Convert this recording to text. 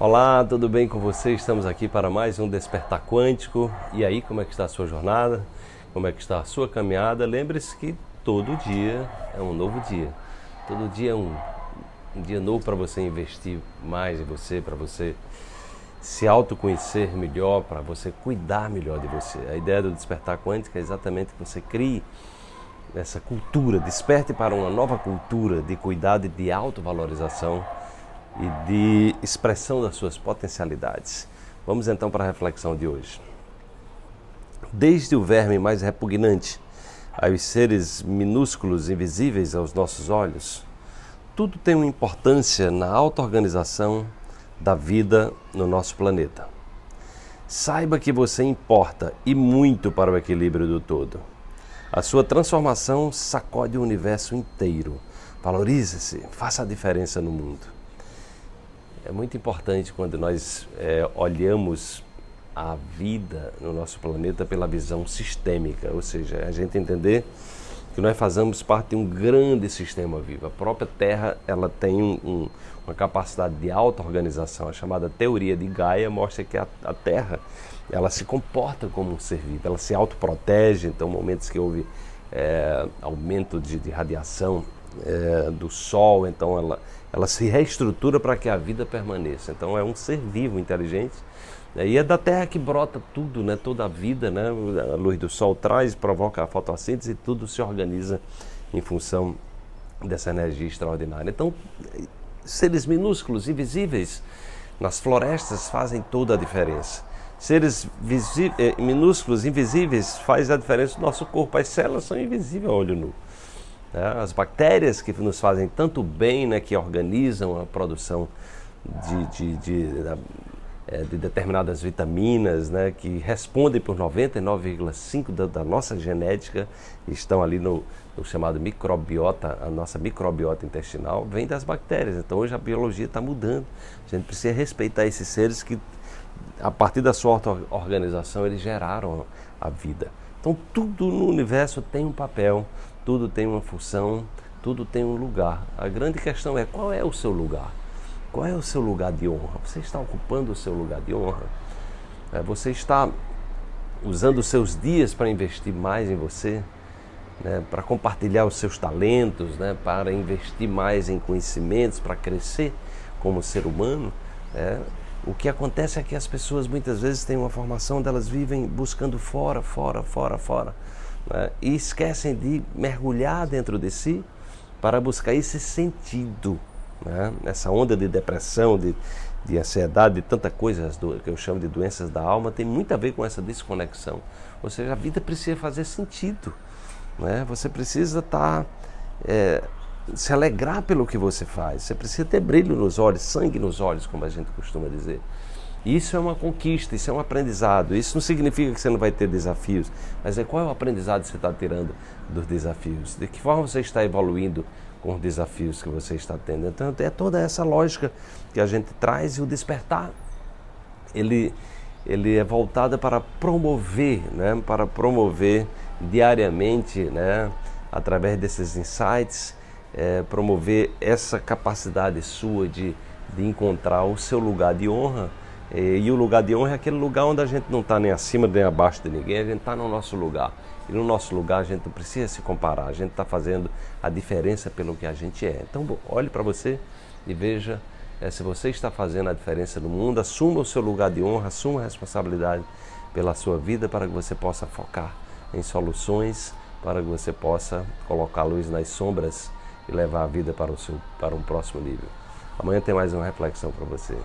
Olá, tudo bem com você? Estamos aqui para mais um Despertar Quântico. E aí, como é que está a sua jornada? Como é que está a sua caminhada? Lembre-se que todo dia é um novo dia. Todo dia é um, um dia novo para você investir mais em você, para você se autoconhecer melhor, para você cuidar melhor de você. A ideia do Despertar Quântico é exatamente que você crie essa cultura, desperte para uma nova cultura de cuidado e de autovalorização e de expressão das suas potencialidades. Vamos então para a reflexão de hoje. Desde o verme mais repugnante aos seres minúsculos invisíveis aos nossos olhos, tudo tem uma importância na auto-organização da vida no nosso planeta. Saiba que você importa e muito para o equilíbrio do todo. A sua transformação sacode o universo inteiro. Valorize-se, faça a diferença no mundo. É muito importante quando nós é, olhamos a vida no nosso planeta pela visão sistêmica, ou seja, a gente entender que nós fazemos parte de um grande sistema vivo. A própria Terra ela tem um, um, uma capacidade de auto-organização, a chamada teoria de Gaia mostra que a, a, Terra ela se comporta como um ser vivo, ela se autoprotege, então momentos que houve é, aumento de, de radiação é, do Sol, então ela, ela se reestrutura para que a vida permaneça. Então é um ser vivo, inteligente. Né? E é da Terra que brota tudo, né? toda a vida, né? a luz do Sol traz, provoca a fotossíntese e tudo se organiza em função dessa energia extraordinária. Então, seres minúsculos, invisíveis, nas florestas fazem toda a diferença. Seres eh, minúsculos, invisíveis, faz a diferença no nosso corpo. As células são invisíveis a olho nu. Né? As bactérias que nos fazem tanto bem, né, que organizam a produção de, de, de, de, é, de determinadas vitaminas, né, que respondem por 99,5% da, da, nossa genética, estão ali no, no, chamado microbiota, a nossa microbiota intestinal, vem das bactérias. Então hoje a biologia está mudando. A gente precisa respeitar esses seres que, a partir da sua organização, eles geraram a vida. Então tudo no universo tem um papel tudo tem uma função, tudo tem um lugar. A grande questão é qual é o seu lugar? Qual é o seu lugar de honra? Você está ocupando o seu lugar de honra? É, você está usando os seus dias para investir mais em você? Né, para compartilhar os seus talentos, né, para investir mais em conhecimentos, para crescer como ser humano. É, o que acontece é que as pessoas muitas vezes têm uma formação, delas vivem buscando fora, fora, fora, fora né? e esquecem de mergulhar dentro de si para buscar esse sentido. Né? Essa onda de depressão, de, de ansiedade, de tanta coisa que eu chamo de doenças da alma, tem muito a ver com essa desconexão. Ou seja, a vida precisa fazer sentido. Né? Você precisa estar. Tá, é, se alegrar pelo que você faz. Você precisa ter brilho nos olhos, sangue nos olhos, como a gente costuma dizer. Isso é uma conquista, isso é um aprendizado. Isso não significa que você não vai ter desafios, mas é qual é o aprendizado que você está tirando dos desafios? De que forma você está evoluindo com os desafios que você está tendo? Então é toda essa lógica que a gente traz e o despertar, ele, ele é voltado para promover, né? para promover diariamente, né? através desses insights, é, promover essa capacidade sua de, de encontrar o seu lugar de honra e o lugar de honra é aquele lugar onde a gente não está nem acima nem abaixo de ninguém, a gente está no nosso lugar. E no nosso lugar a gente não precisa se comparar, a gente está fazendo a diferença pelo que a gente é. Então, olhe para você e veja é, se você está fazendo a diferença no mundo, assuma o seu lugar de honra, assuma a responsabilidade pela sua vida para que você possa focar em soluções, para que você possa colocar luz nas sombras e levar a vida para, o seu, para um próximo nível. Amanhã tem mais uma reflexão para você.